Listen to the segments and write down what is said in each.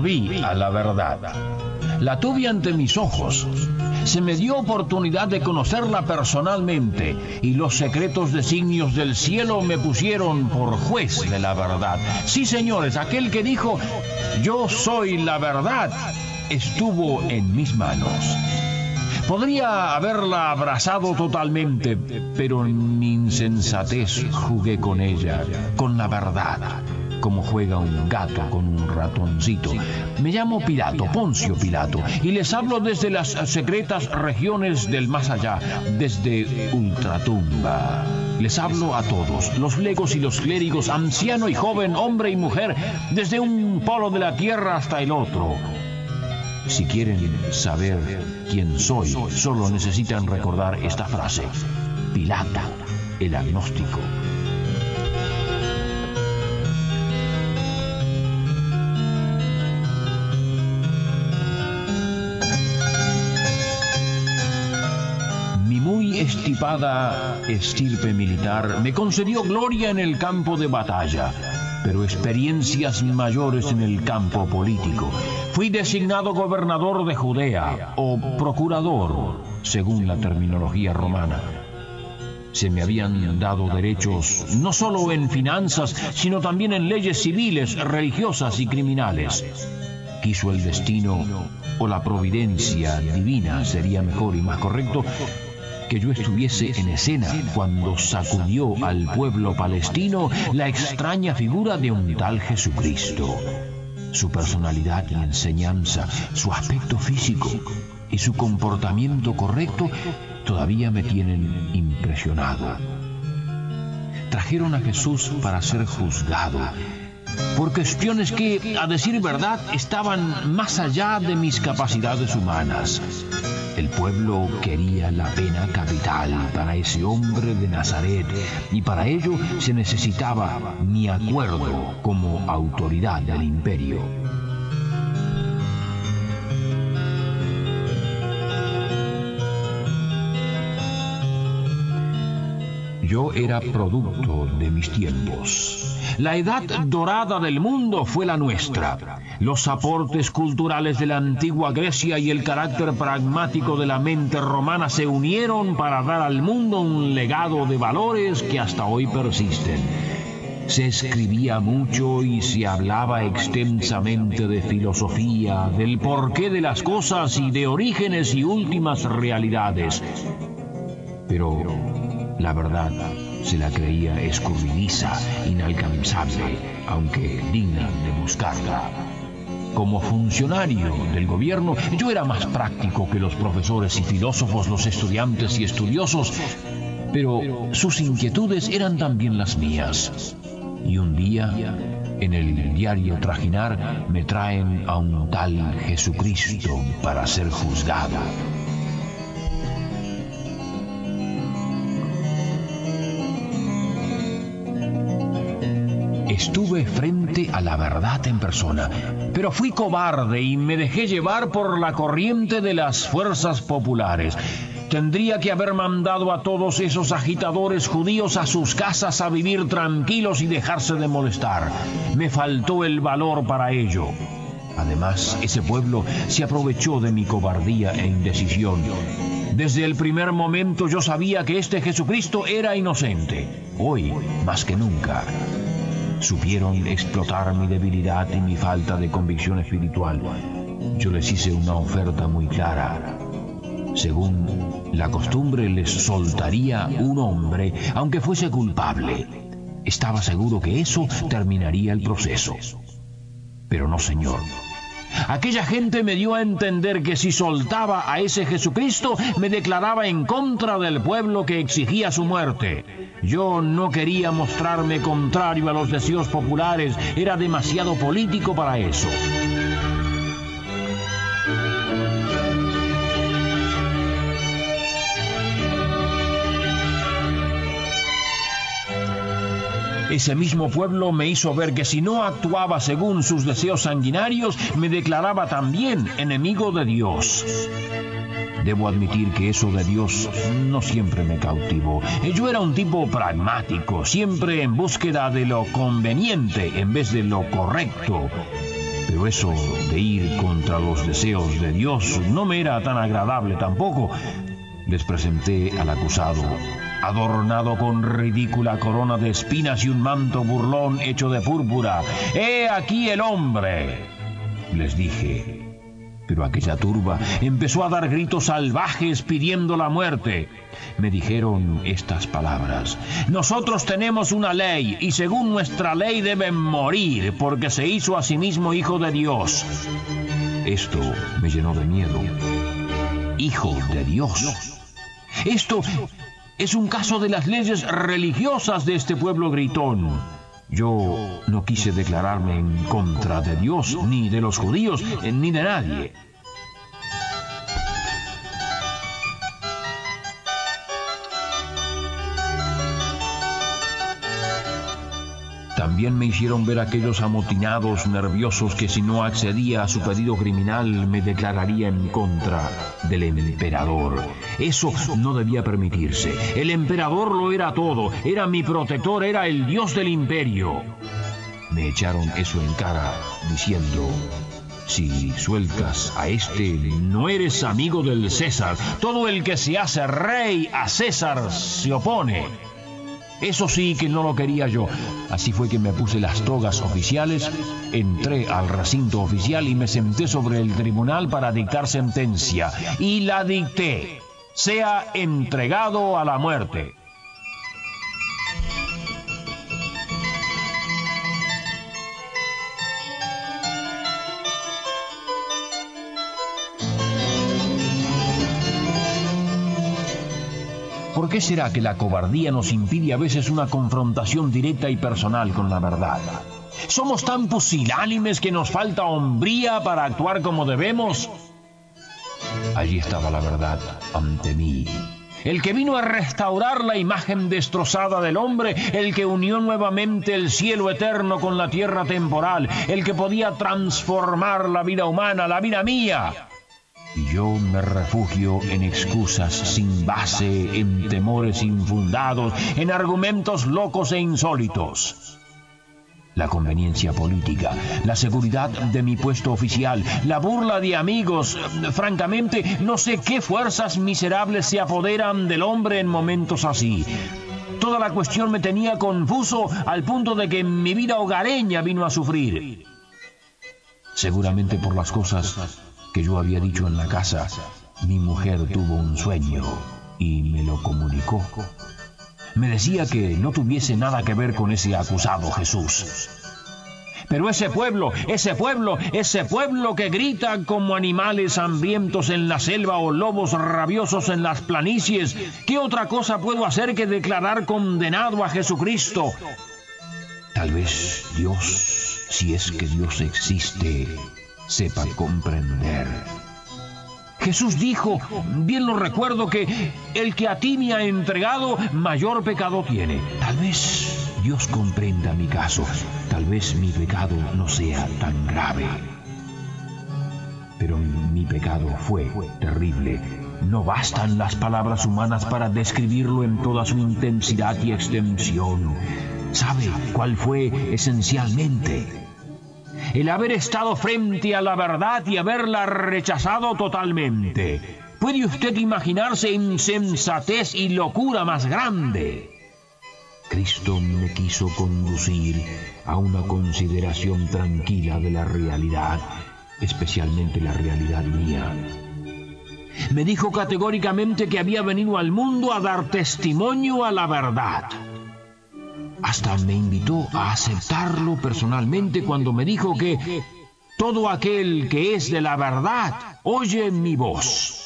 Vi a la verdad. La tuve ante mis ojos. Se me dio oportunidad de conocerla personalmente y los secretos designios del cielo me pusieron por juez de la verdad. Sí, señores, aquel que dijo, yo soy la verdad, estuvo en mis manos. Podría haberla abrazado totalmente, pero en mi insensatez jugué con ella, con la verdad como juega un gato con un ratoncito. Me llamo Pilato, Poncio Pilato, y les hablo desde las secretas regiones del más allá, desde Ultratumba. Les hablo a todos, los legos y los clérigos, anciano y joven, hombre y mujer, desde un polo de la tierra hasta el otro. Si quieren saber quién soy, solo necesitan recordar esta frase. Pilata, el agnóstico. Estipada estirpe militar me concedió gloria en el campo de batalla, pero experiencias mayores en el campo político. Fui designado gobernador de Judea o procurador, según la terminología romana. Se me habían dado derechos no solo en finanzas, sino también en leyes civiles, religiosas y criminales. Quiso el destino o la providencia divina, sería mejor y más correcto, que yo estuviese en escena cuando sacudió al pueblo palestino la extraña figura de un tal Jesucristo. Su personalidad y enseñanza, su aspecto físico y su comportamiento correcto todavía me tienen impresionado. Trajeron a Jesús para ser juzgado por cuestiones que, a decir verdad, estaban más allá de mis capacidades humanas. El pueblo quería la pena capital para ese hombre de Nazaret y para ello se necesitaba mi acuerdo como autoridad del imperio. Yo era producto de mis tiempos. La edad dorada del mundo fue la nuestra. Los aportes culturales de la antigua Grecia y el carácter pragmático de la mente romana se unieron para dar al mundo un legado de valores que hasta hoy persisten. Se escribía mucho y se hablaba extensamente de filosofía, del porqué de las cosas y de orígenes y últimas realidades. Pero la verdad se la creía escurridiza, inalcanzable, aunque digna de buscarla. Como funcionario del gobierno, yo era más práctico que los profesores y filósofos, los estudiantes y estudiosos, pero sus inquietudes eran también las mías. Y un día, en el diario Trajinar, me traen a un tal Jesucristo para ser juzgado. Estuve frente a la verdad en persona, pero fui cobarde y me dejé llevar por la corriente de las fuerzas populares. Tendría que haber mandado a todos esos agitadores judíos a sus casas a vivir tranquilos y dejarse de molestar. Me faltó el valor para ello. Además, ese pueblo se aprovechó de mi cobardía e indecisión. Desde el primer momento yo sabía que este Jesucristo era inocente. Hoy, más que nunca, supieron explotar mi debilidad y mi falta de convicción espiritual. Yo les hice una oferta muy clara. Según la costumbre, les soltaría un hombre, aunque fuese culpable. Estaba seguro que eso terminaría el proceso. Pero no, señor. Aquella gente me dio a entender que si soltaba a ese Jesucristo, me declaraba en contra del pueblo que exigía su muerte. Yo no quería mostrarme contrario a los deseos populares, era demasiado político para eso. Ese mismo pueblo me hizo ver que si no actuaba según sus deseos sanguinarios, me declaraba también enemigo de Dios. Debo admitir que eso de Dios no siempre me cautivó. Yo era un tipo pragmático, siempre en búsqueda de lo conveniente en vez de lo correcto. Pero eso de ir contra los deseos de Dios no me era tan agradable tampoco. Les presenté al acusado adornado con ridícula corona de espinas y un manto burlón hecho de púrpura. ¡He aquí el hombre! les dije. Pero aquella turba empezó a dar gritos salvajes pidiendo la muerte. Me dijeron estas palabras. Nosotros tenemos una ley y según nuestra ley deben morir porque se hizo a sí mismo hijo de Dios. Esto me llenó de miedo. Hijo de Dios. Esto es un caso de las leyes religiosas de este pueblo gritón. Yo no quise declararme en contra de Dios, ni de los judíos, ni de nadie. También me hicieron ver aquellos amotinados nerviosos que si no accedía a su pedido criminal me declararía en contra del emperador. Eso no debía permitirse. El emperador lo era todo, era mi protector, era el dios del imperio. Me echaron eso en cara diciendo, si sueltas a este, no eres amigo del César. Todo el que se hace rey a César se opone. Eso sí que no lo quería yo. Así fue que me puse las togas oficiales, entré al recinto oficial y me senté sobre el tribunal para dictar sentencia. Y la dicté. Sea entregado a la muerte. ¿Por qué será que la cobardía nos impide a veces una confrontación directa y personal con la verdad? ¿Somos tan pusilánimes que nos falta hombría para actuar como debemos? Allí estaba la verdad ante mí. El que vino a restaurar la imagen destrozada del hombre, el que unió nuevamente el cielo eterno con la tierra temporal, el que podía transformar la vida humana, la vida mía, yo me refugio en excusas sin base, en temores infundados, en argumentos locos e insólitos. La conveniencia política, la seguridad de mi puesto oficial, la burla de amigos, francamente, no sé qué fuerzas miserables se apoderan del hombre en momentos así. Toda la cuestión me tenía confuso al punto de que mi vida hogareña vino a sufrir. Seguramente por las cosas que yo había dicho en la casa, mi mujer tuvo un sueño y me lo comunicó. Me decía que no tuviese nada que ver con ese acusado Jesús. Pero ese pueblo, ese pueblo, ese pueblo que grita como animales hambrientos en la selva o lobos rabiosos en las planicies, ¿qué otra cosa puedo hacer que declarar condenado a Jesucristo? Tal vez Dios, si es que Dios existe, sepa comprender. Jesús dijo, bien lo recuerdo, que el que a ti me ha entregado, mayor pecado tiene. Tal vez Dios comprenda mi caso, tal vez mi pecado no sea tan grave. Pero mi pecado fue terrible. No bastan las palabras humanas para describirlo en toda su intensidad y extensión. ¿Sabe cuál fue esencialmente? El haber estado frente a la verdad y haberla rechazado totalmente. ¿Puede usted imaginarse insensatez y locura más grande? Cristo me quiso conducir a una consideración tranquila de la realidad, especialmente la realidad mía. Me dijo categóricamente que había venido al mundo a dar testimonio a la verdad. Hasta me invitó a aceptarlo personalmente cuando me dijo que todo aquel que es de la verdad oye mi voz.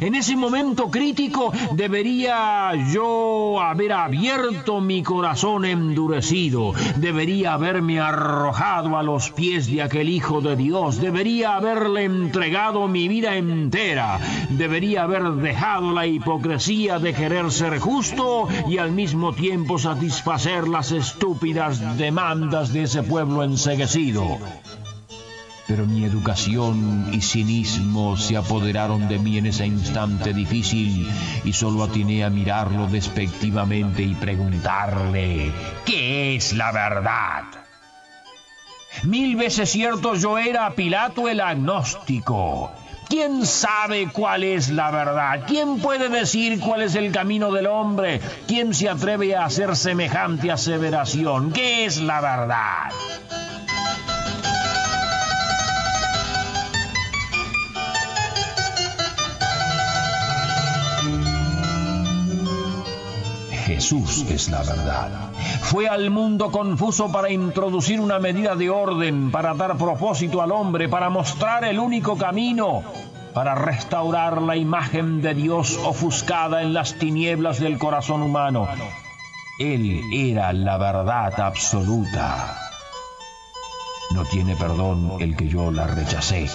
En ese momento crítico debería yo haber abierto mi corazón endurecido, debería haberme arrojado a los pies de aquel Hijo de Dios, debería haberle entregado mi vida entera, debería haber dejado la hipocresía de querer ser justo y al mismo tiempo satisfacer las estúpidas demandas de ese pueblo enseguecido pero mi educación y cinismo se apoderaron de mí en ese instante difícil y solo atiné a mirarlo despectivamente y preguntarle, ¿qué es la verdad? Mil veces cierto yo era Pilato el agnóstico. ¿Quién sabe cuál es la verdad? ¿Quién puede decir cuál es el camino del hombre? ¿Quién se atreve a hacer semejante aseveración? ¿Qué es la verdad? Jesús es la verdad. Fue al mundo confuso para introducir una medida de orden, para dar propósito al hombre, para mostrar el único camino, para restaurar la imagen de Dios ofuscada en las tinieblas del corazón humano. Él era la verdad absoluta. No tiene perdón el que yo la rechacé.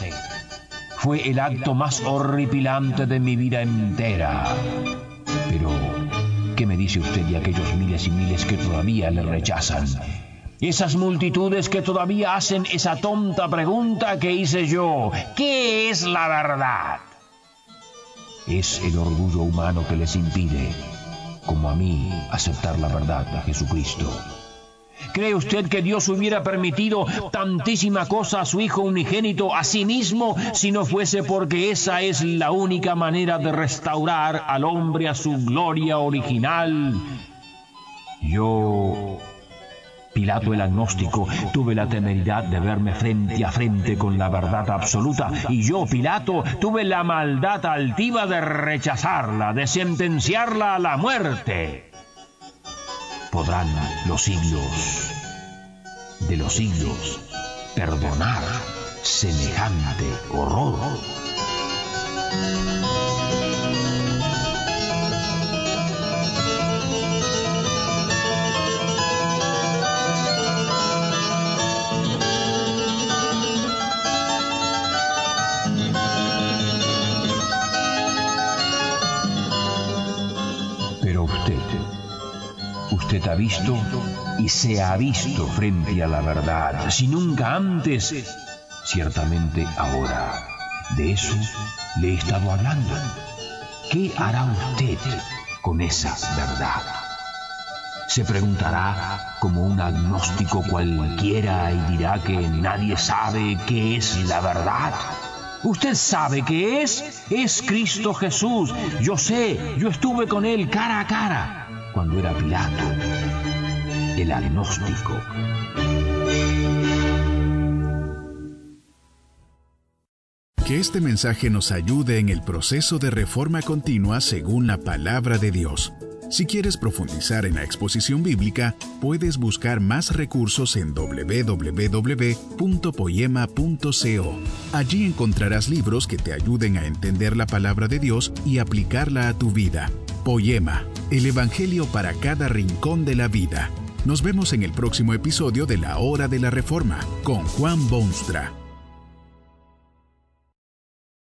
Fue el acto más horripilante de mi vida entera. Pero ¿Qué me dice usted de aquellos miles y miles que todavía le rechazan? Esas multitudes que todavía hacen esa tonta pregunta que hice yo, ¿qué es la verdad? Es el orgullo humano que les impide, como a mí, aceptar la verdad de Jesucristo. ¿Cree usted que Dios hubiera permitido tantísima cosa a su Hijo unigénito, a sí mismo, si no fuese porque esa es la única manera de restaurar al hombre a su gloria original? Yo, Pilato el agnóstico, tuve la temeridad de verme frente a frente con la verdad absoluta, y yo, Pilato, tuve la maldad altiva de rechazarla, de sentenciarla a la muerte podrán los siglos de los siglos perdonar semejante horror. Usted ha visto y se ha visto frente a la verdad, si nunca antes, ciertamente ahora. De eso le he estado hablando. ¿Qué hará usted con esa verdad? Se preguntará como un agnóstico cualquiera y dirá que nadie sabe qué es la verdad. Usted sabe qué es. Es Cristo Jesús. Yo sé, yo estuve con Él cara a cara cuando era Pilato, el agnóstico. Que este mensaje nos ayude en el proceso de reforma continua según la palabra de Dios. Si quieres profundizar en la exposición bíblica, puedes buscar más recursos en www.poema.co. Allí encontrarás libros que te ayuden a entender la palabra de Dios y aplicarla a tu vida. Poema el Evangelio para cada rincón de la vida. Nos vemos en el próximo episodio de La Hora de la Reforma con Juan Bonstra.